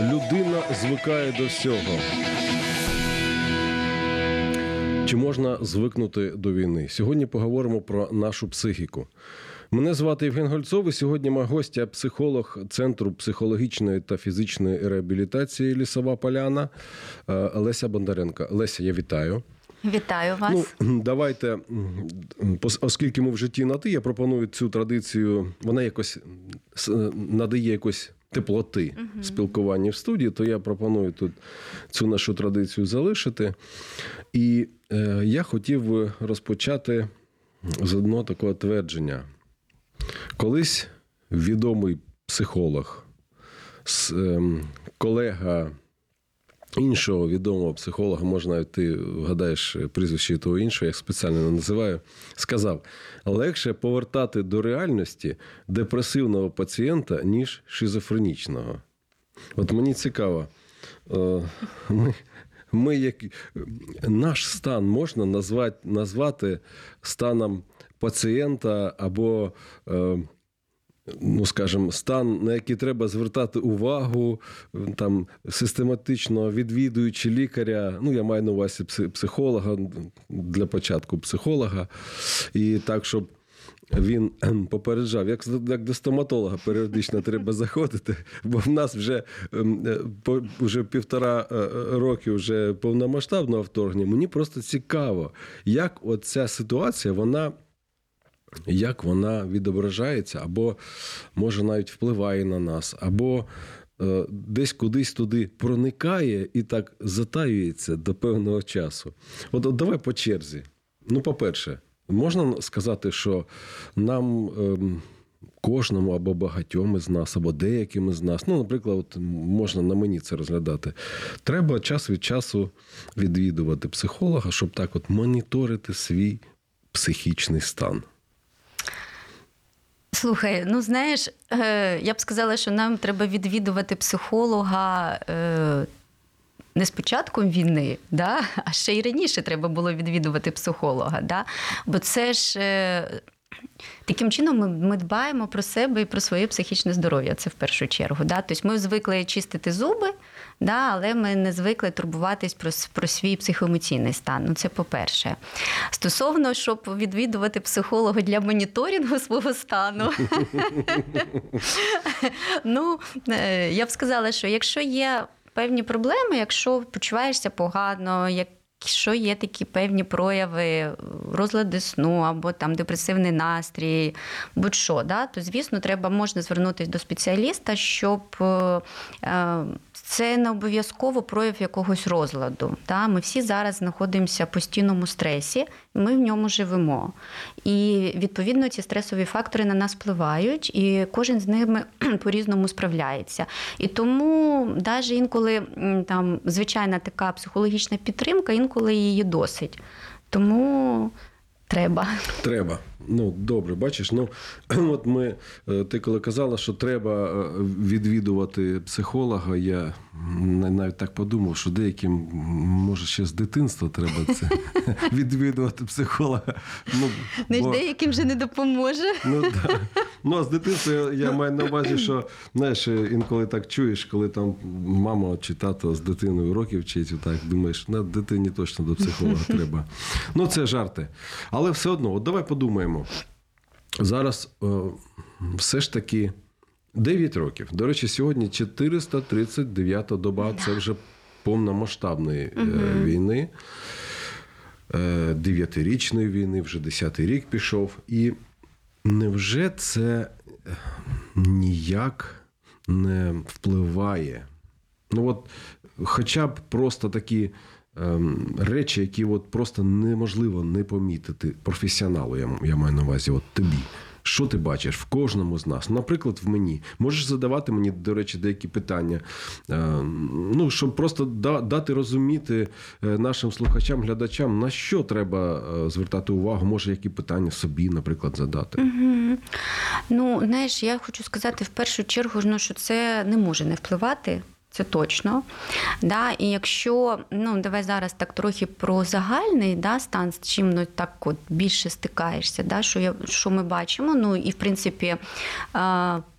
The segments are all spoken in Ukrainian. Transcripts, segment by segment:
людина звикає до всього. Чи можна звикнути до війни? Сьогодні поговоримо про нашу психіку. Мене звати Євген Гольцов. і Сьогодні моя гостя, психолог Центру психологічної та фізичної реабілітації Лісова Поляна е, Леся Бондаренко. Леся, я вітаю. Вітаю вас. Ну, давайте, оскільки ми в житті на ти, я пропоную цю традицію, вона якось надає якось теплоти спілкування в студії, то я пропоную тут цю нашу традицію залишити. І е, я хотів розпочати з одного такого твердження. Колись відомий психолог, ем, колега іншого відомого психолога, можна ти вгадаєш прізвище того іншого, я спеціально не називаю, сказав: легше повертати до реальності депресивного пацієнта, ніж шизофренічного. От мені цікаво, е, ми, ми як, наш стан можна назвати, назвати станом пацієнта або. е, ну, скажімо, стан, на який треба звертати увагу, там систематично відвідуючи лікаря. Ну, я маю на увазі психолога для початку психолога, і так, щоб. Він попереджав, як, як до стоматолога періодично треба заходити, бо в нас вже, ем, е, по- вже півтора е, роки вже повномасштабного вторгнення. Мені просто цікаво, як оця ситуація, вона як вона відображається, або може навіть впливає на нас, або е, десь кудись туди проникає і так затаюється до певного часу. От, от давай по черзі. Ну, по-перше, можна сказати, що нам. ем, Кожному або багатьом із нас, або деяким із нас, ну, наприклад, от можна на мені це розглядати. Треба час від часу відвідувати психолога, щоб так от моніторити свій психічний стан. Слухай, ну знаєш, е, я б сказала, що нам треба відвідувати психолога. е, Не з початком війни, да? а ще й раніше треба було відвідувати психолога. Да? Бо це ж е, таким чином ми, ми дбаємо про себе і про своє психічне здоров'я. Це в першу чергу. Да? Тобто ми звикли чистити зуби, да? але ми не звикли турбуватись про, про свій психоемоційний стан. Ну, це по-перше. Стосовно, щоб відвідувати психолога для моніторингу свого стану. ну, е, я б сказала, що якщо є певні проблеми, якщо почуваєшся погано, як Якщо є такі певні прояви розлади сну або там депресивний настрій, будь-що, да, то звісно, треба можна звернутися до спеціаліста, щоб е, е, це не обов'язково прояв якогось розладу. Да. Ми всі зараз знаходимося в постійному стресі, ми в ньому живемо. І відповідно ці стресові фактори на нас впливають, і кожен з ними по-різному справляється. І тому навіть інколи там звичайна така психологічна підтримка, інколи її досить. Тому треба. Треба. Ну, добре, бачиш, ну от ми, е, ти коли казала, що треба е, відвідувати психолога, я навіть так подумав, що деяким може ще з дитинства треба це відвідувати психолога. Ну, бо- деяким вже не допоможе. Ну, да. ну а з дитинства я, я маю на увазі, що знаєш, інколи так чуєш, коли там мама чи тато з дитиною уроків вчить, так думаєш, на дитині точно до психолога треба. Ну, це жарти. Але все одно, от давай подумаємо. Зараз е, все ж таки 9 років. До речі, сьогодні 439 доба, це вже повномасштабної е, війни. Е, дев'ятирічної війни, вже десятий рік пішов. І невже це ніяк не впливає? Ну, от, хоча б просто такі ем, речі, які от просто неможливо не помітити професіоналу, я, я маю на увазі, от тобі. що ти бачиш в кожному з нас. Наприклад, в мені. Можеш задавати мені, до речі, деякі питання. Е, Ну, щоб просто дати розуміти е, нашим слухачам, глядачам, на що треба е, звертати увагу, може, які питання собі, наприклад, задати. Мгм. Ну, знаєш, я хочу сказати в першу чергу, ну, що це не може не впливати. Це точно. Да? І якщо, ну давай зараз так трохи про загальний да, стан, з чим ну, так от більше стикаєшся, да, що, я, що ми бачимо. Ну і в принципі,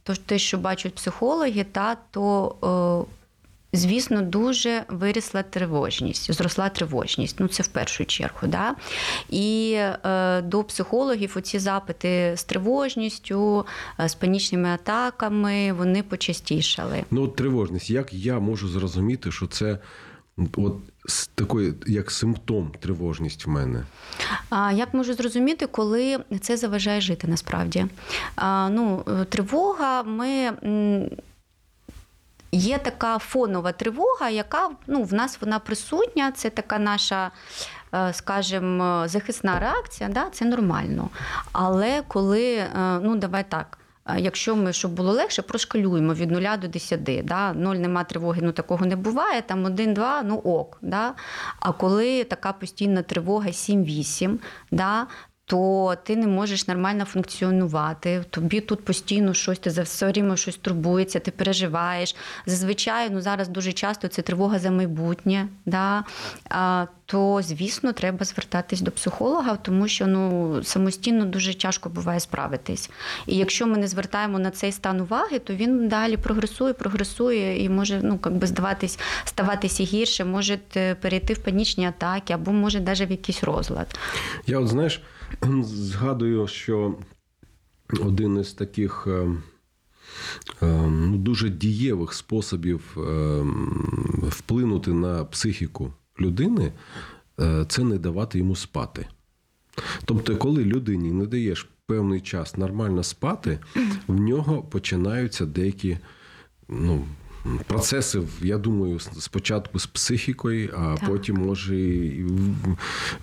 то, те, що бачать психологи, та, то е, Звісно, дуже вирісла тривожність, зросла тривожність. Ну, це в першу чергу. Да? І е, до психологів оці запити з тривожністю, е, з панічними атаками, вони почастішали. Ну, от тривожність. Як я можу зрозуміти, що це от такий, як симптом тривожність в мене? А як можу зрозуміти, коли це заважає жити насправді? А, ну, е, тривога, ми. Є така фонова тривога, яка ну, в нас вона присутня. Це така наша, е, скажімо, захисна реакція, да, це нормально. Але коли, е, ну давай так. е, Якщо ми, щоб було легше, прошкалюємо від 0 до 10. Да? 0 нема тривоги, ну такого не буває, там 1-2, ну ок. Да? А коли така постійна тривога 7-8, да? То ти не можеш нормально функціонувати. Тобі тут постійно щось, ти за все время щось турбується, ти переживаєш. Зазвичай, ну зараз дуже часто це тривога за майбутнє. Да? А, то, звісно, треба звертатись до психолога, тому що ну, самостійно дуже тяжко буває справитись. І якщо ми не звертаємо на цей стан уваги, то він далі прогресує, прогресує і може ну, как би здаватись, ставатися гірше, може е, перейти в панічні атаки або може навіть в якийсь розлад. Я от знаєш, згадую, що один із таких е, е, ну, дуже дієвих способів е, вплинути на психіку людини це не давати йому спати. Тобто, коли людині не даєш певний час нормально спати, в нього починаються деякі ну, процеси, я думаю, спочатку з психікою, а Так. потім, може, і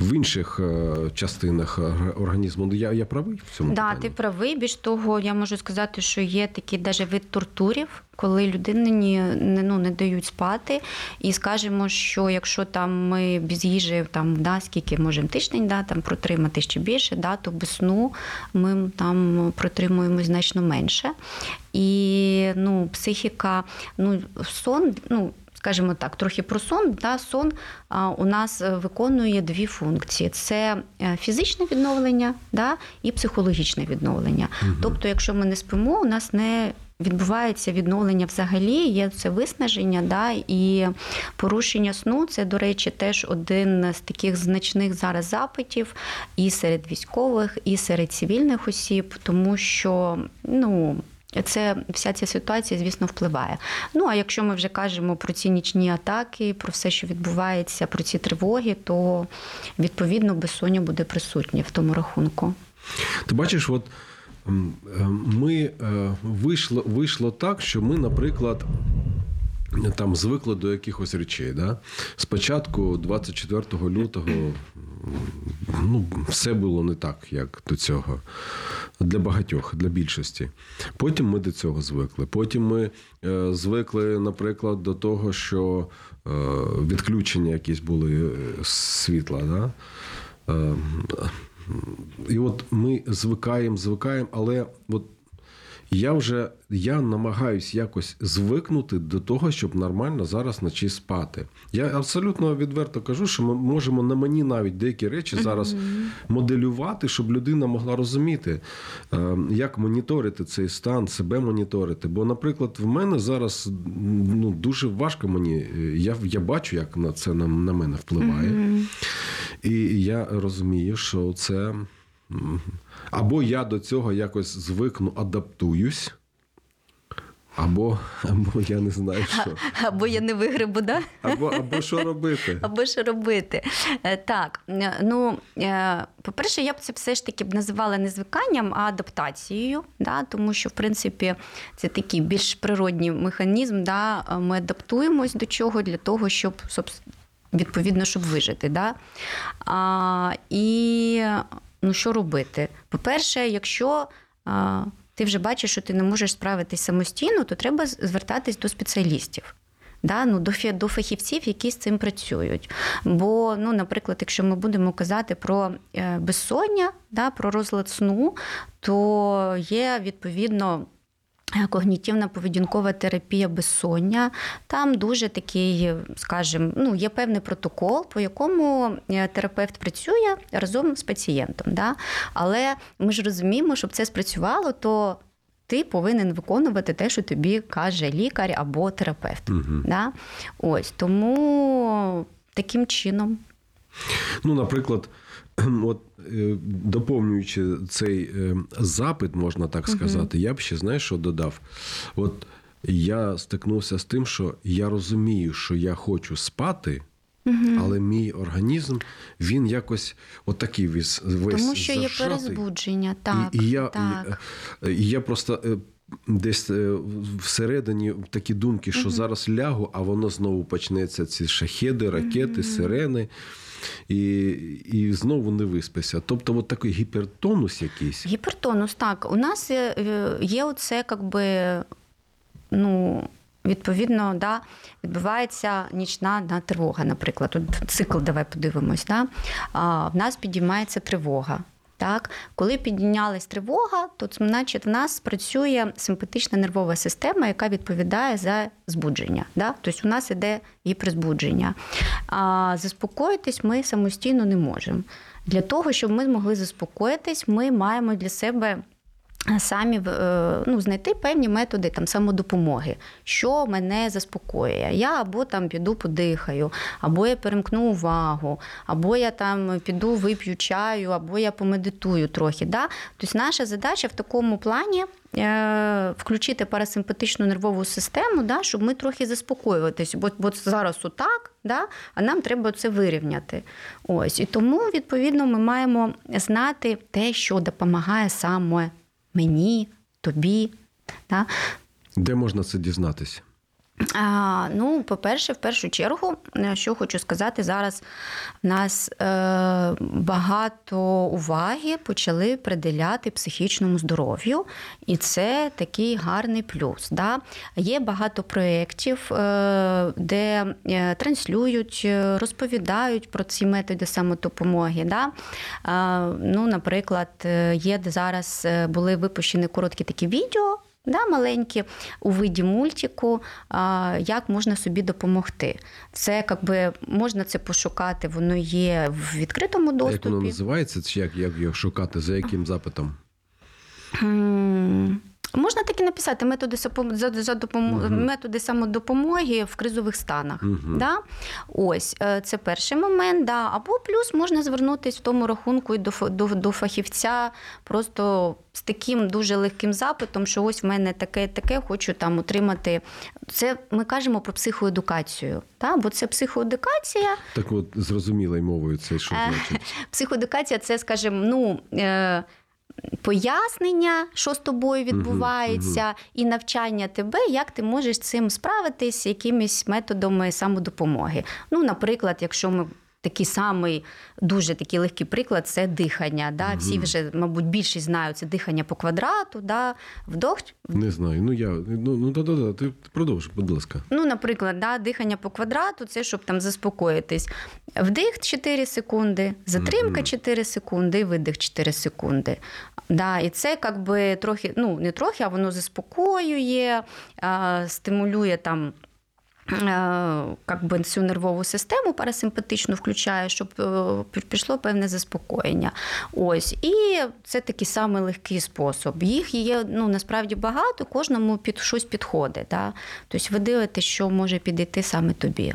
в, інших е, частинах е, організму. Ну, Я, я правий в цьому Да, питанні? ти правий. Більш того, я можу сказати, що є такий навіть вид тортурів, коли людині не, ну, не дають спати. І скажемо, що якщо там ми без їжі, там, да, скільки можемо тиждень да, там, протримати ще більше, да, то без сну ми там протримуємось значно менше. І ну, психіка, ну, сон, ну, скажімо так, трохи про сон. Да, сон а, у нас е, виконує дві функції: це е, фізичне відновлення да, і психологічне відновлення. Тобто, якщо ми не спимо, у нас не Відбувається відновлення взагалі, є це виснаження, да, і порушення сну це, до речі, теж один з таких значних зараз запитів і серед військових, і серед цивільних осіб, тому що ну. Це вся ця ситуація, звісно, впливає. Ну а якщо ми вже кажемо про ці нічні атаки, про все, що відбувається, про ці тривоги, то відповідно безсоння буде присутнє в тому рахунку. Ти бачиш, от ми е, вийшло, вийшло так, що ми, наприклад. Там звикли до якихось речей. Да? Спочатку, 24 лютого, ну, все було не так, як до цього. Для багатьох, для більшості. Потім ми до цього звикли. Потім ми е, звикли, наприклад, до того, що е, відключення якісь були е, світла. Да? Е, і от ми звикаємо, звикаємо, але от я вже я намагаюсь якось звикнути до того, щоб нормально зараз вночі спати. Я абсолютно відверто кажу, що ми можемо на мені навіть деякі речі зараз моделювати, щоб людина могла розуміти, е, як моніторити цей стан, себе моніторити. Бо, наприклад, в мене зараз ну, дуже важко мені. е, Я, я бачу, як на це на, на мене впливає. І я розумію, що це. Або я до цього якось звикну, адаптуюсь, або, або я не знаю, що. Або я не вигребу, да? Або, або що робити. Або що робити? Е, Так, ну е, по-перше, я б це все ж таки б називала не звиканням, а адаптацією, да? тому що, в принципі, це такий більш природній механізм. Да? Ми адаптуємось до чого для того, щоб відповідно, щоб вижити. Да? А, і ну, що робити? По-перше, якщо а, ти вже бачиш, що ти не можеш справитись самостійно, то треба звертатись до спеціалістів. Да, ну, до, до фахівців, які з цим працюють. Бо, ну, наприклад, якщо ми будемо казати про е, безсоння, да, про розлад сну, то є відповідно. Е, Когнітивна поведінкова терапія безсоння. Там дуже такий, скажімо, ну, є певний протокол, по якому е, терапевт працює разом з пацієнтом. Да? Але ми ж розуміємо, щоб це спрацювало, то ти повинен виконувати те, що тобі каже лікар або терапевт. Мгм. Да? Ось тому таким чином. Ну, наприклад, от доповнюючи цей е, запит, можна так сказати, я б ще знаєш, що додав. От я стикнувся з тим, що я розумію, що я хочу спати. Але мій організм він якось отакий весь весь Тому що є перезбудження. Так, і, і я, так. І, і я просто е, десь е, всередині такі думки, що зараз лягу, а воно знову почнеться ці шахеди, ракети, сирени. І, і знову не виспися. Тобто, от такий гіпертонус якийсь. Гіпертонус, так. У нас є, е, оце, якби, ну, відповідно, да, відбувається нічна да, тривога, наприклад. От цикл, давай подивимось. Да? А, в нас підіймається тривога. Так, коли піднялась тривога, то значить в нас працює симпатична нервова система, яка відповідає за збудження. Да? Тобто у нас іде гіперзбудження. А заспокоїтись ми самостійно не можемо. Для того, щоб ми змогли заспокоїтись, ми маємо для себе самі е, ну, знайти певні методи там, самодопомоги, що мене заспокоює. Я або там піду подихаю, або я перемкну увагу, або я там піду вип'ю чаю, або я помедитую трохи. Да? Тобто наша задача в такому плані. е, Включити парасимпатичну нервову систему, да, щоб ми трохи заспокоюватися. Бо, бо зараз отак, да, а нам треба це вирівняти. Ось. І тому, відповідно, ми маємо знати те, що допомагає саме мені, тобі. Да? Де можна це дізнатися? А, ну, по-перше, в першу чергу, е, що хочу сказати, зараз в нас е, багато уваги почали приділяти психічному здоров'ю, і це такий гарний плюс. Да? Є багато проєктів, е, де е, транслюють, е, розповідають про ці методи самодопомоги. Да? Е, ну, наприклад, є зараз були випущені короткі такі відео. Да, маленькі у виді мультику, а, як можна собі допомогти. Це якби можна це пошукати, воно є в відкритому Як воно називається? Чи як, як його шукати? За яким запитом? Можна таки написати методи, за, за допомо- Мгм. методи самодопомоги в кризових станах. Мгм. Да? Ось е, це перший момент. Да. Або плюс можна звернутися в тому рахунку і до, до, до фахівця просто з таким дуже легким запитом, що ось в мене таке, таке, хочу там отримати. Це ми кажемо про психоедукацію. Да? Бо це психоедукація. Так от зрозумілою мовою це що Е, значить? Психоедукація це, скажімо, ну. Пояснення, що з тобою відбувається, і навчання тебе, як ти можеш з цим справитись якимись методами самодопомоги. Ну, наприклад, якщо ми такий самий дуже такий легкий приклад це дихання. Да? Всі вже, мабуть, більшість знають це дихання по квадрату, да? вдох, Не знаю. Ну я ну ну да, да, да. Ти продовж, будь ласка. Ну, наприклад, да, дихання по квадрату це щоб там заспокоїтись. Вдих 4 секунди, затримка 4 секунди видих 4 секунди. Да, і це як би трохи, ну не трохи, а воно заспокоює, стимулює там. Е, Как би цю нервову систему парасимпатичну включає, щоб е, пішло певне заспокоєння. Ось. І це такий самий легкий спосіб. Їх є ну, насправді багато, кожному під щось підходить. Да? Тобто ви дивитесь, що може підійти саме тобі.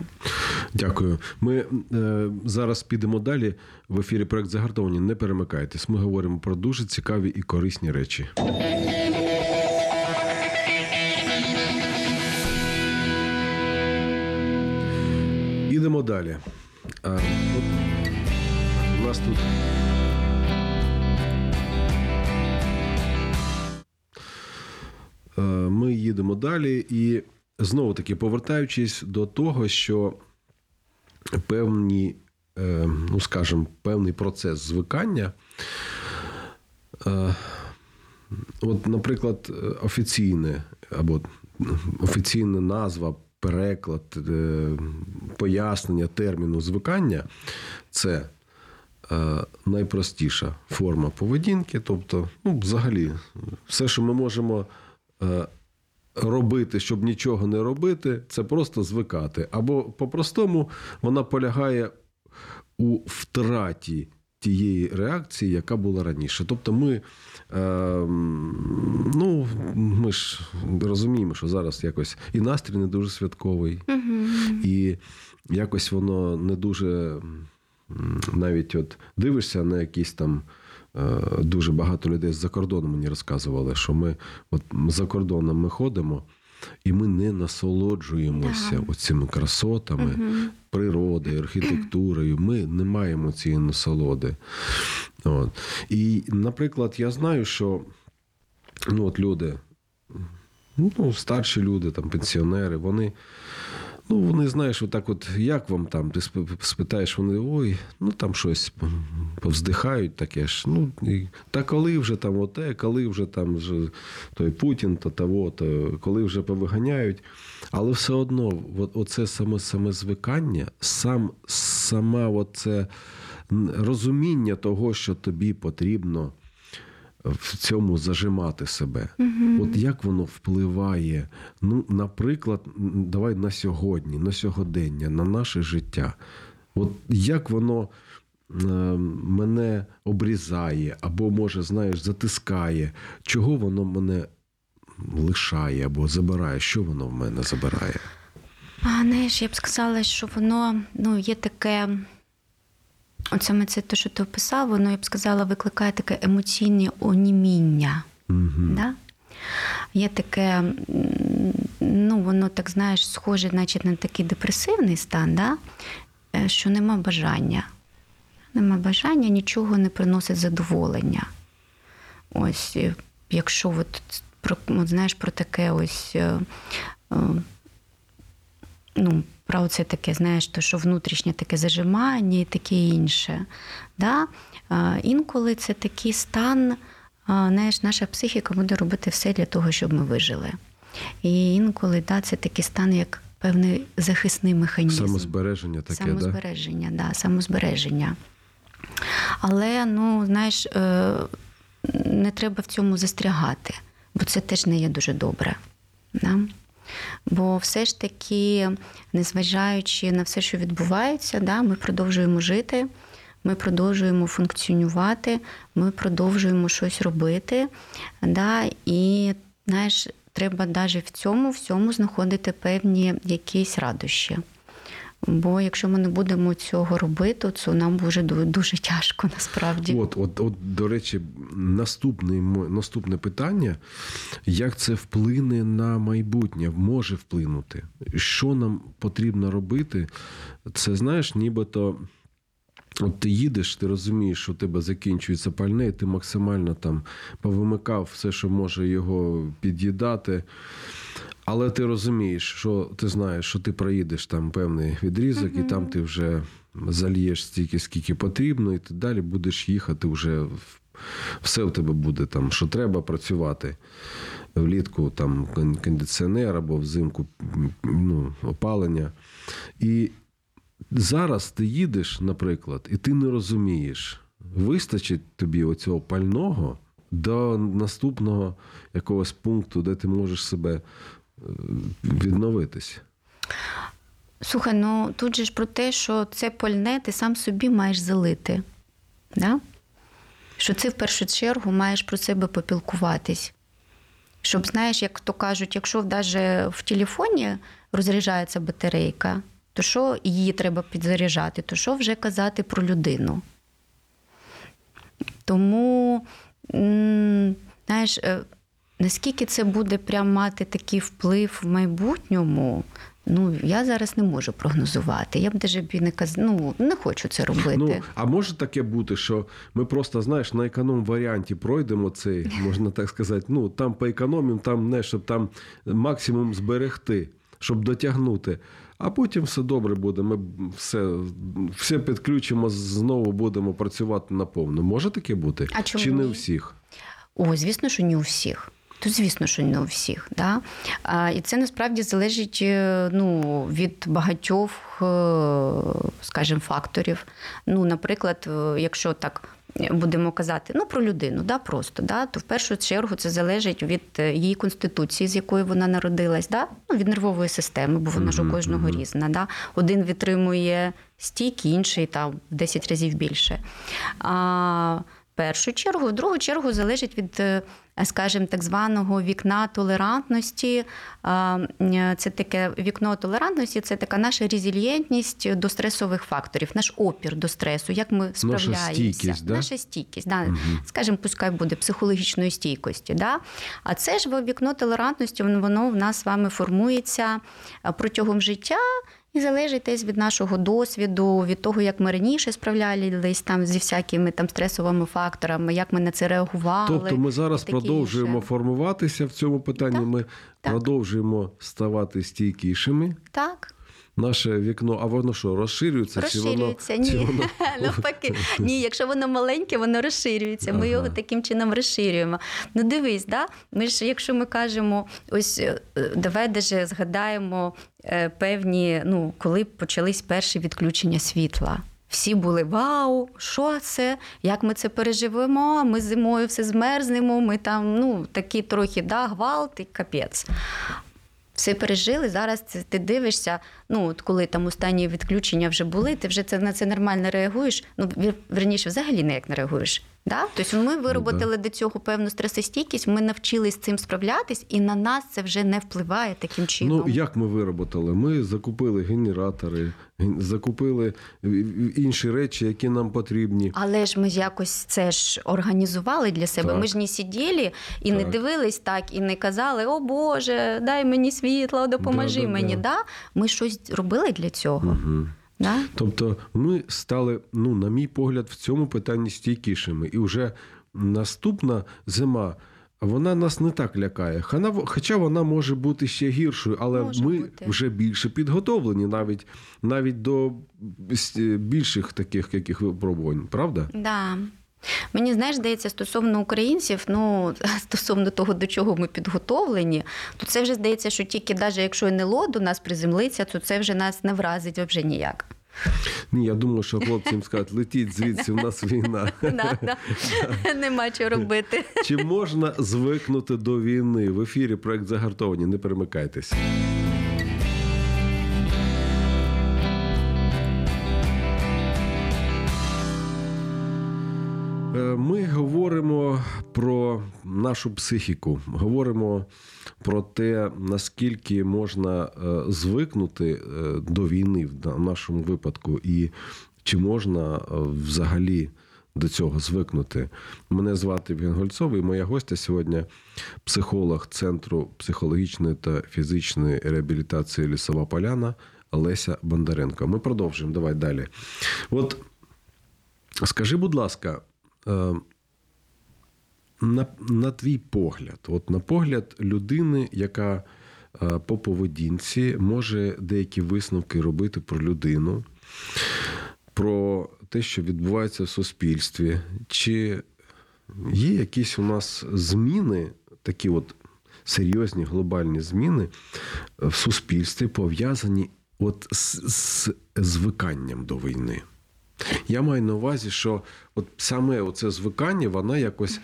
Дякую. Ми е, зараз підемо далі. В ефірі проект загартовані. Не перемикайтесь. Ми говоримо про дуже цікаві і корисні речі. Ідемо далі. А, у нас тут. Ми їдемо далі і знову таки повертаючись до того, що певні, е, ну скажімо, певний процес звикання от, наприклад, офіційне або офіційна назва, переклад, е, пояснення терміну звикання це е, найпростіша форма поведінки. Тобто, ну, взагалі, все, що ми можемо. е, Робити, щоб нічого не робити, це просто звикати. Або по-простому вона полягає у втраті тієї реакції, яка була раніше. Тобто, ми, е, ну, ми ж розуміємо, що зараз якось і настрій не дуже святковий, і якось воно не дуже навіть от дивишся на якісь там. е, Дуже багато людей з-за кордону мені розказували, що ми от за кордоном ми ходимо, і ми не насолоджуємося Да. цими красотами, природою, архітектурою. Ми не маємо цієї насолоди. От. І, наприклад, я знаю, що ну, от люди, ну, старші люди, там, пенсіонери, вони. Ну, вони знаєш, отак, от як вам там? Ти спитаєш, вони ой, ну там щось повздихають таке ж. Ну, і, та коли вже там оте, коли вже там вже той Путін, то того, то коли вже повиганяють. Але все одно, оце саме, саме звикання, сам, сама оце розуміння того, що тобі потрібно в цьому зажимати себе. От як воно впливає, ну, наприклад, давай на сьогодні, на сьогодення, на наше життя. От як воно е, мене обрізає, або, може, знаєш, затискає, чого воно мене лишає або забирає, що воно в мене забирає? А, знаєш, я б сказала, що воно ну, є таке. От саме це те, що ти описав, воно, я б сказала, викликає таке емоційне оніміння. Угу. Да? Є таке, ну, воно так знаєш, схоже, наче на такий депресивний стан, да? Е, що нема бажання. Нема бажання, нічого не приносить задоволення. Ось, е, якщо от, про, от, знаєш, про таке ось. е, ну, про це таке, знаєш, то, що внутрішнє таке зажимання і таке інше. Да? Інколи це такий стан, знаєш, наша психіка буде робити все для того, щоб ми вижили. І інколи да, це такий стан, як певний захисний механізм. Самозбереження таке, самозбереження, да, самозбереження. Але, ну, знаєш, е, не треба в цьому застрягати, бо це теж не є дуже добре. Да? Бо все ж таки, незважаючи на все, що відбувається, да, ми продовжуємо жити, ми продовжуємо функціонувати, ми продовжуємо щось робити. Да, і знаєш, треба навіть в цьому всьому знаходити певні якісь радощі. Бо якщо ми не будемо цього робити, то нам буде дуже тяжко насправді. От, от, от, до речі, наступне, наступне питання: як це вплине на майбутнє, може вплинути? Що нам потрібно робити? Це знаєш, нібито. От ти їдеш, ти розумієш, що у тебе закінчується пальне, і ти максимально там повимикав все, що може його під'їдати. Але ти розумієш, що ти знаєш, що ти проїдеш там певний відрізок, і там ти вже зальєш стільки, скільки потрібно, і ти далі будеш їхати вже все в тебе буде там, що треба працювати. Влітку там кондиціонер або взимку ну, опалення. І зараз ти їдеш, наприклад, і ти не розумієш, вистачить тобі оцього пального до наступного якогось пункту, де ти можеш себе відновитись. Слухай, ну тут же ж про те, що це пальне ти сам собі маєш залити. Да? Що ти в першу чергу маєш про себе попілкуватись. Щоб, знаєш, як то кажуть, якщо навіть в телефоні розряджається батарейка, то що її треба підзаряджати, то що вже казати про людину. Тому, знаєш, е, наскільки це буде прям мати такий вплив в майбутньому, ну я зараз не можу прогнозувати. Я б навіть не каз... ну, не хочу це робити. Ну, а може таке бути, що ми просто, знаєш, на економ варіанті пройдемо цей, можна так сказати, ну там поекономимо, там не, щоб там максимум зберегти, щоб дотягнути. А потім все добре буде. Ми все, все підключимо, знову будемо працювати наповну. Може таке бути? А чому Чи не у всіх? О, звісно, що не у всіх. Тут, звісно, що не у всіх. Да? А, І це насправді залежить е, ну, від багатьох, е, скажімо, факторів. Ну, наприклад, е, якщо так. Будемо казати ну про людину, да, просто да, то в першу чергу це залежить від її конституції, з якої вона народилась, да, ну, від нервової системи, бо вона ж у кожного різна. Да. Один витримує стільки, інший там в 10 разів більше. А першу чергу, в другу чергу залежить від, е, скажімо, так званого вікна толерантності. Е, Це таке вікно толерантності, це така наша резильєнтність до стресових факторів, наш опір до стресу, як ми справляємося. стійкість, да? Наша стійкість, да. скажімо, пускай буде психологічної стійкості. Да? А це ж вікно толерантності, воно в нас з вами формується протягом життя. І залежить десь від нашого досвіду, від того, як ми раніше справлялись там зі всякими там стресовими факторами, як ми на це реагували. Тобто ми зараз продовжуємо інше. формуватися в цьому питанні. Так, ми так. продовжуємо ставати стійкішими. Так, Наше вікно, а воно що, розширюється? розширюється. Чи воно, чи Ні, воно... навпаки. Ні, якщо воно маленьке, воно розширюється. Ми Ага. його таким чином розширюємо. Ну дивись, да? ми ж, якщо ми кажемо, ось е, давай даже згадаємо е, певні, ну, коли почались перші відключення світла. Всі були вау, що це? Як ми це переживемо? Ми зимою все змерзнемо, ми там ну, такі трохи да, гвалт і капець. Все пережили. Зараз ти дивишся. Ну, от коли там останні відключення вже були, ти вже це на це нормально реагуєш. Ну, верніше, взагалі ніяк не реагуєш. Да? Тобто ми вироботили до цього певну стресостійкість, ми навчились з цим справлятись, і на нас це вже не впливає таким чином. Ну, як ми вироботали? Ми закупили генератори, закупили інші речі, які нам потрібні. Але ж ми ж якось це ж організували для себе. Так. Ми ж не сиділи і не дивились так, і не казали: О Боже, дай мені світло, допоможи Да-да-да. мені. Да? Ми щось робили для цього. Угу. Да? Тобто ми стали, ну, на мій погляд, в цьому питанні стійкішими. І вже наступна зима. Вона нас не так лякає. Хана- Хоча вона може бути ще гіршою, але Може ми бути. вже більше підготовлені навіть, навіть до більших таких яких випробувань, правда? Да. Мені знаєш, здається, стосовно українців, ну стосовно того, до чого ми підготовлені, то це вже здається, що тільки навіть якщо НЛО до нас приземлиться, то це вже нас не вразить взагалі ніяк. Ні, я думаю, що хлопцям скажуть, летіть звідси, у нас війна. Да, да. Нема чого робити. Чи можна звикнути до війни? В ефірі проект загартовані. Не перемикайтеся. Ми говоримо про нашу психіку, говоримо про те, наскільки можна е, звикнути е, до війни в нашому випадку, і чи можна е, взагалі до цього звикнути. Мене звати Євген Гольцов, і моя гостя сьогодні психолог Центру психологічної та фізичної реабілітації Лісова Поляна Леся Бондаренко. Ми продовжуємо. Давай далі. От скажи, будь ласка, на, на твій погляд, от на погляд людини, яка е, по поведінці може деякі висновки робити про людину, про те, що відбувається в суспільстві, чи є якісь у нас зміни, такі от серйозні глобальні зміни в суспільстві, пов'язані от з звиканням до війни? Я маю на увазі, що от саме оце звикання, вона якось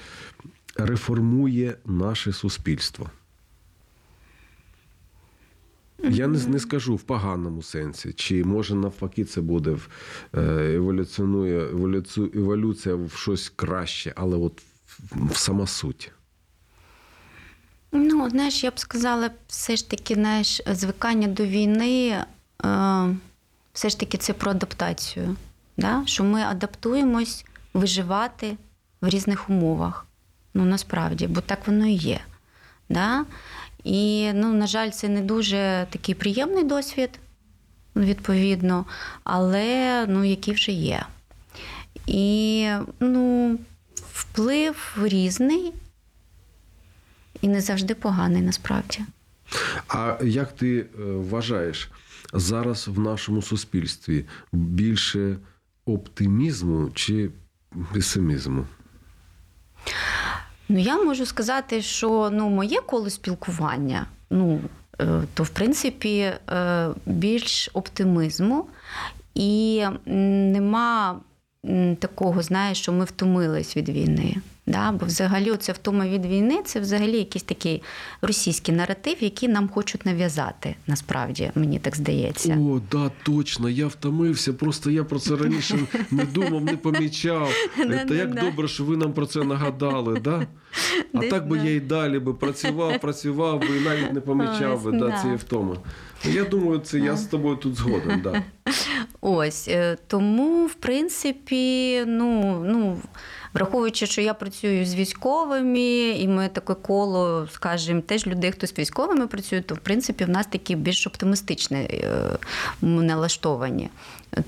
реформує наше суспільство. Я не, не скажу в поганому сенсі, чи може навпаки це буде в, е, еволюціонує еволюцію, еволюція в щось краще, але от в, в сама суть. Ну, знаєш, я б сказала, все ж таки, знаєш, звикання до війни, е, все ж таки це про адаптацію. Да? Що ми адаптуємось виживати в різних умовах. Ну, насправді, бо так воно і є. Да? І, ну, на жаль, це не дуже такий приємний досвід, відповідно, але ну, який вже є. І ну, вплив різний і не завжди поганий насправді. А як ти е, вважаєш, зараз в нашому суспільстві більше оптимізму чи песимізму? Ну, я можу сказати, що ну, моє коло спілкування, ну, е, то в принципі е, більш оптимізму, і нема такого, знаєш, що ми втомились від війни. Да? Бо взагалі це втома від війни це взагалі якийсь такий російський наратив, який нам хочуть нав'язати, насправді, мені так здається. О, да, точно, я втомився. Просто я про це раніше не думав, не помічав. Та як добре, що ви нам про це нагадали, да? А так би я і далі би працював, працював би і навіть не помічав би да, цієї втоми. Я думаю, це я з тобою тут згоден. Да. Ось е, тому, в принципі, ну, ну. Враховуючи, що я працюю з військовими, і ми таке коло, скажімо, теж людей, хто з військовими працює, то в принципі в нас такі більш оптимістичні е, налаштовані.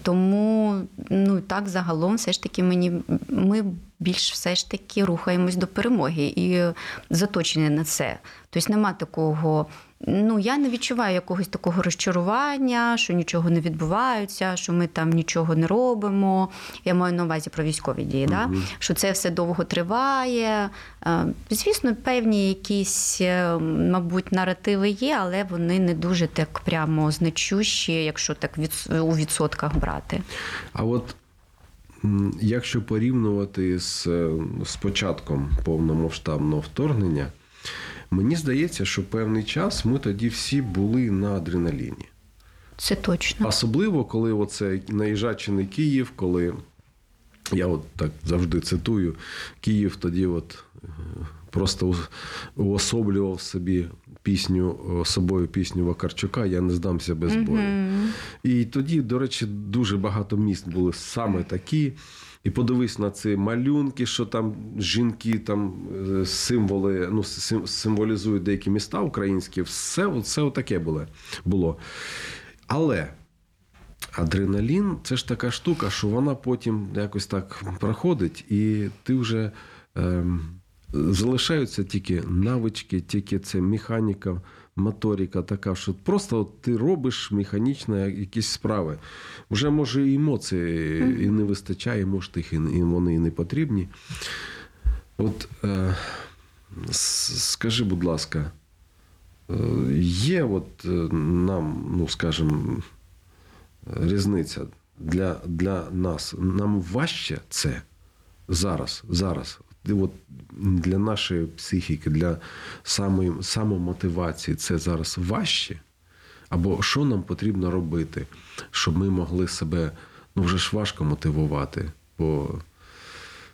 Тому ну так загалом, все ж таки, мені ми більш все ж таки рухаємось до перемоги і заточені на це. Тобто нема такого. Ну, я не відчуваю якогось такого розчарування, що нічого не відбувається, що ми там нічого не робимо. Я маю на увазі про військові дії, да? що це все довго триває. Е, Звісно, певні якісь, е, мабуть, наративи є, але вони не дуже так прямо значущі, якщо так від, у відсотках брати. А от якщо порівнювати з, е, з початком повномасштабного вторгнення, мені здається, що певний час ми тоді всі були на адреналіні. Це точно. Особливо, коли оце наїжачений Київ, коли я от так завжди цитую, Київ тоді от е, просто уособлював собі пісню собою пісню Вакарчука Я не здамся без бою. І тоді, до речі, дуже багато міст були саме такі. І подивись на ці малюнки, що там жінки, там е, символи, ну, символізують деякі міста українські. Все, все отаке було. було. Але адреналін це ж така штука, що вона потім якось так проходить, і ти вже ем, залишаються тільки навички, тільки це механіка, моторика така, що просто от ти робиш механічно якісь справи. Вже може і емоції і не вистачає, може їх і вони і не потрібні. От е, скажи, будь ласка, є от е, нам, ну скажімо, різниця для, для нас. Нам важче це зараз, зараз. От для нашої психіки, для самої, самомотивації це зараз важче. Або що нам потрібно робити, щоб ми могли себе ну вже ж важко мотивувати. Бо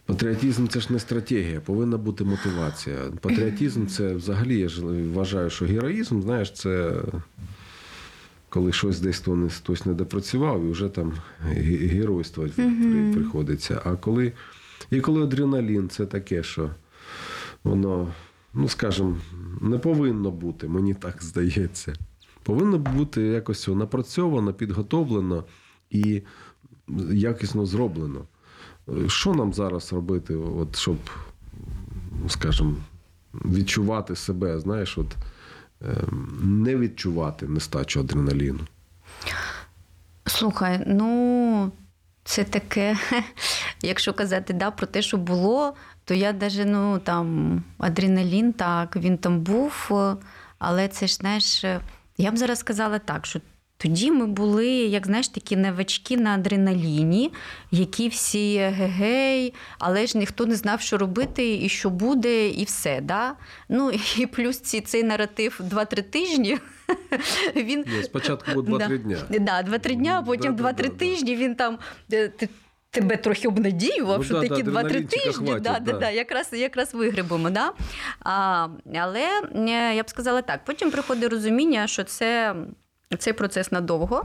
патріотизм це ж не стратегія, повинна бути мотивація. Патріотизм це взагалі я ж вважаю, що героїзм, знаєш, це коли щось десь хтось не допрацював, і вже там ге- геройство при- приходиться. А коли, і коли адреналін, це таке, що воно, ну скажімо, не повинно бути, мені так здається. Повинно бути якось напрацьовано, підготовлено і якісно зроблено. Що нам зараз робити, от, щоб, скажімо, відчувати себе, знаєш, от, ем, не відчувати нестачу адреналіну? Слухай, ну це таке, якщо казати да, про те, що було, то я навіть ну, там адреналін, так, він там був, але це ж знаєш, я б зараз сказала так, що. Тоді ми були, як знаєш, такі новачки на адреналіні, які всі гегей, але ж ніхто не знав, що робити і що буде, і все. Да? Ну і плюс ці, цей наратив 2-3 тижні. Він Ні, спочатку було 2-3 дня. Да, 2-3 дня, а потім Да-да-да, 2-3 тижні він там. Тебе трохи обнадіював, Ну, що да, да, такі 2-3 адреналінчика тижні, хватить, да, да. да. Да, якраз, якраз вигребемо. Да? А, але е, я б сказала так: потім приходить розуміння, що це, цей процес надовго.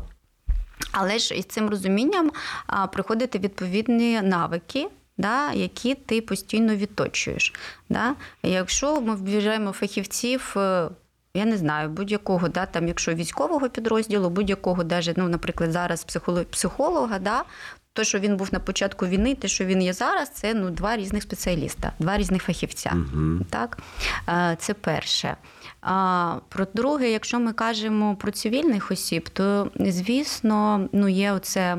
Але ж із цим розумінням а, приходять відповідні навики, да, які ти постійно відточуєш. Да? Якщо ми вважаємо фахівців. е, Я не знаю, будь-якого, да, там, якщо військового підрозділу, будь-якого, даже, ну, наприклад, зараз психоло- психолога, да, то, що він був на початку війни, те, що він є зараз, це ну, два різних спеціаліста, два різних фахівця. Мгм. Так? Е, Це перше. А про друге, якщо ми кажемо про цивільних осіб, то звісно, ну є оце,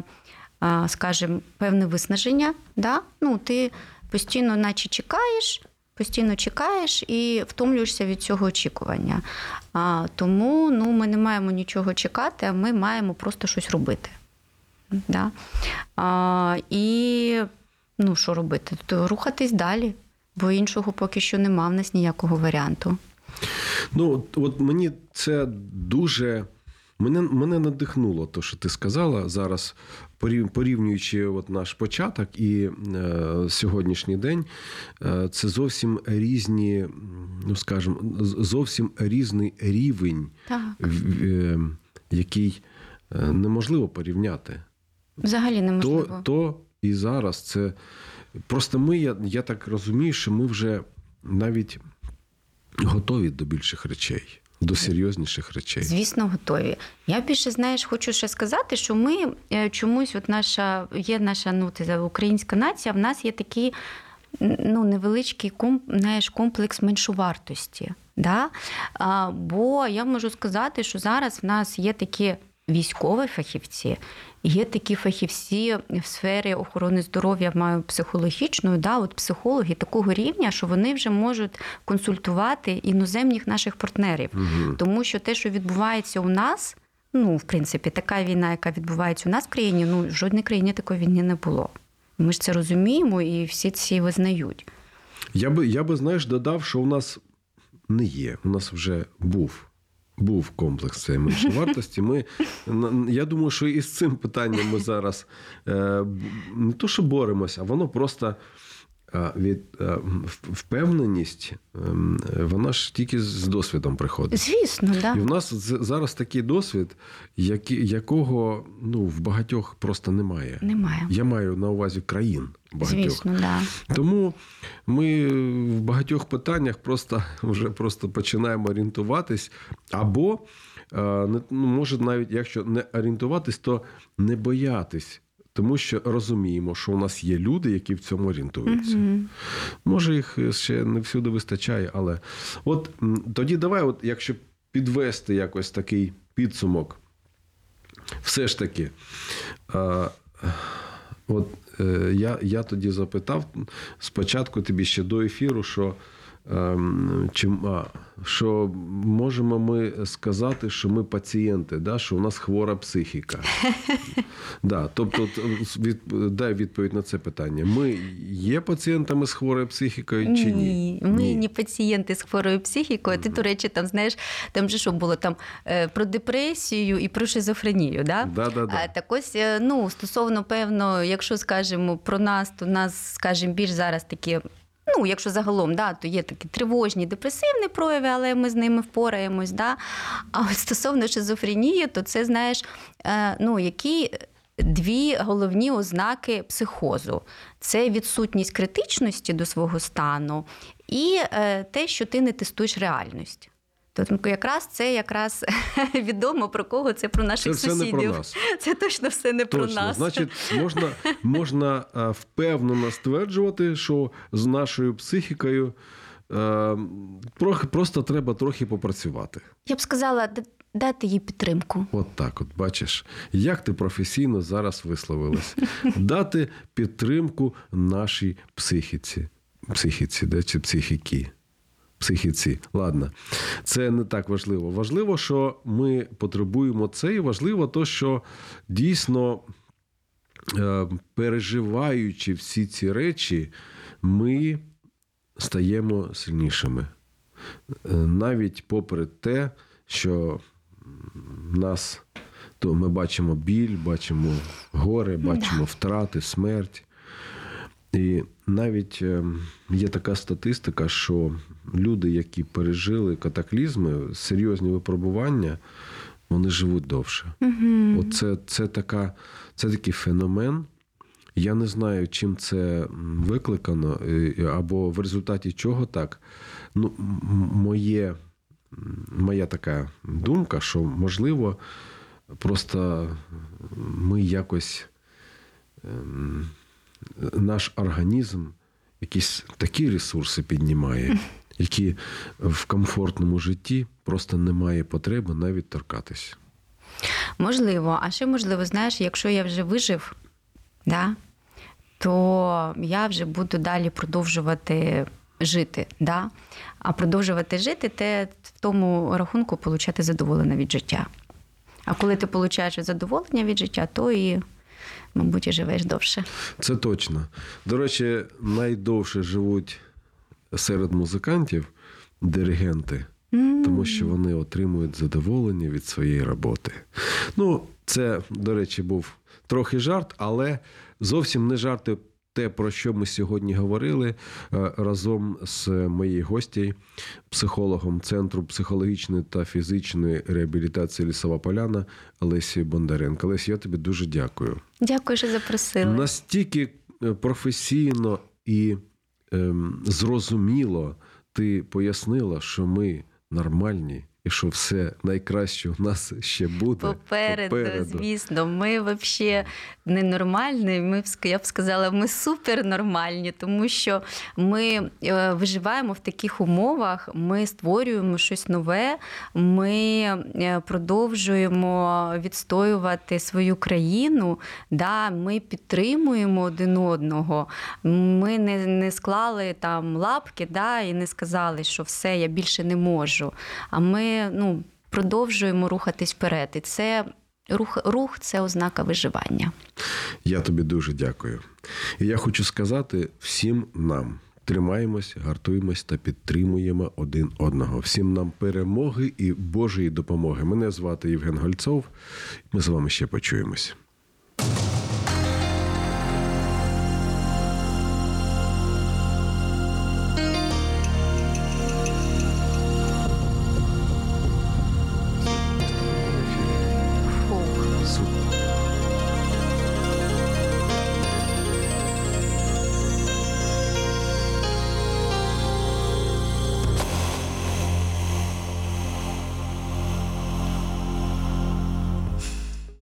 скажімо, певне виснаження. Да? Ну, ти постійно, наче чекаєш. постійно чекаєш і втомлюєшся від цього очікування. А, тому ну, ми не маємо нічого чекати, а ми маємо просто щось робити. Да? А, і ну, що робити? То рухатись далі, бо іншого поки що нема в нас ніякого варіанту. Ну, от- от мені це дуже. Мене, мене надихнуло те, що ти сказала зараз, порівнюючи от наш початок і е, сьогоднішній день, е, це зовсім різні, ну скажімо, зовсім різний рівень, Так. в- е, який е, неможливо порівняти. Взагалі неможливо. То, то і зараз це просто ми, я, я так розумію, що ми вже навіть готові до більших речей, до серйозніших речей. Звісно, готові. Я більше знаєш, хочу ще сказати, що ми е, чомусь, от наша є наша ну, ти українська нація, в нас є такий ну, невеличкий комп, знаєш, комплекс меншовартості. Да? А, бо я можу сказати, що зараз в нас є такі військові фахівці, є такі фахівці в сфері охорони здоров'я, маю психологічної, да, от психологи такого рівня, що вони вже можуть консультувати іноземних наших партнерів. Мгм. Тому що те, що відбувається у нас, ну, в принципі, така війна, яка відбувається у нас в країні, ну, в жодній країні такої війни не було. Ми ж це розуміємо і всі ці визнають. Я би, я би, знаєш, додав, що у нас не є. У нас вже був. Був комплекс цієї меншовартості. Ми, я думаю, що і з цим питанням ми зараз е, не то, що боремося, а воно просто від впевненість, ем, вона ж тільки з досвідом приходить. Звісно, да. І в нас зараз такий досвід, якого ну, в багатьох просто немає. Немає. Я маю на увазі країн багатьох. Звісно, да. Тому ми в багатьох питаннях просто вже просто починаємо орієнтуватись, або е, ну, може навіть якщо не орієнтуватись, то не боятись. Тому що розуміємо, що у нас є люди, які в цьому орієнтуються. Мгм. Може, їх ще не всюди вистачає, але от тоді давай, от якщо підвести якось такий підсумок, все ж таки, е, от е, я, я тоді запитав спочатку тобі ще до ефіру, що. Ем, Чим, а, що можемо ми сказати, що ми пацієнти, да, що у нас хвора психіка. Да, тобто, від, дай відповідь на це питання. Ми є пацієнтами з хворою психікою чи ні? Ми не пацієнти з хворою психікою. Ти, до речі, там знаєш, там же що було там е, про депресію і про шизофренію. Да? Да, да, да. Так ось, е, ну, стосовно, певно, якщо скажемо про нас, то нас, скажімо, більш зараз такі. Ну, якщо загалом, да, то є такі тривожні, депресивні прояви, але ми з ними впораємось. Да? А от стосовно шизофренії, то це знаєш, е, ну, які дві головні ознаки психозу: це відсутність критичності до свого стану і е, те, що ти не тестуєш реальність. Тобто якраз це якраз відомо про кого це про Це наших все сусідів. не про нас. Це точно все не про нас. Значить, можна, можна е, впевнено стверджувати, що з нашою психікою е, трохи, просто треба трохи попрацювати. Я б сказала, дати їй підтримку. От так, от бачиш, як ти професійно зараз висловилась. Дати підтримку нашій психіці. Психіці, де чи психіки. Психіці, ладно, це не так важливо. Важливо, що ми потребуємо це, і важливо то, що дійсно, е, переживаючи всі ці речі, ми стаємо сильнішими. Е, Навіть попри те, що нас то ми бачимо біль, бачимо горе, бачимо втрати, смерть. І навіть е, є така статистика, що люди, які пережили катаклізми, серйозні випробування, вони живуть довше. Угу. Оце це, така, це такий феномен. Я не знаю, чим це викликано, е, або в результаті чого так. Ну, моє, моя така думка, що можливо, просто ми якось ем, наш організм якісь такі ресурси піднімає, які в комфортному житті просто немає потреби навіть торкатись. Можливо, а ще можливо, знаєш, якщо я вже вижив, да, то я вже буду далі продовжувати жити. Да? А продовжувати жити те в тому рахунку отримати задоволення від життя. А коли ти отримуєш задоволення від життя, то і, мабуть, і живеш довше. Це точно. До речі, найдовше живуть серед музикантів диригенти, тому що вони отримують задоволення від своєї роботи. Ну, це, до речі, був трохи жарт, але зовсім не жарти. Те, про що ми сьогодні говорили е, разом з моєю гостєю, психологом Центру психологічної та фізичної реабілітації Лісова Поляна Олесією Бондаренко. Олесі, я тобі дуже дякую. Дякую, що запросили. Настільки е, професійно і ем, зрозуміло ти пояснила, що ми нормальні і що все найкраще у нас ще буде. Попереду, звісно, ми взагалі ненормальні. Ми я б сказала, ми супернормальні, тому що ми е, виживаємо в таких умовах, ми створюємо щось нове, ми е, продовжуємо відстоювати свою країну. Да, ми підтримуємо один одного. Ми не, не склали там лапки да, і не сказали, що все, я більше не можу. А ну, продовжуємо рухатись вперед. І це рух, рух це ознака виживання. Я тобі дуже дякую. І я хочу сказати всім нам. Тримаємось, гартуємось та підтримуємо один одного. Всім нам перемоги і Божої допомоги. Мене звати Євген Гольцов. Ми з вами ще почуємось.